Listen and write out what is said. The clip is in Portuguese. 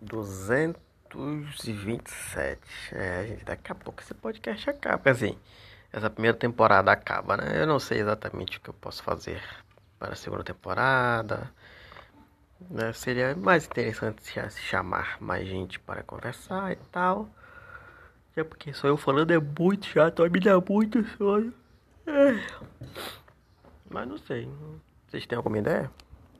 227. É, gente, daqui a pouco esse podcast acaba. Assim, essa primeira temporada acaba, né? Eu não sei exatamente o que eu posso fazer para a segunda temporada. Né? Seria mais interessante se chamar mais gente para conversar e tal. É porque só eu falando é muito chato, me dá é muito sono. É. Mas não sei. Vocês têm alguma ideia?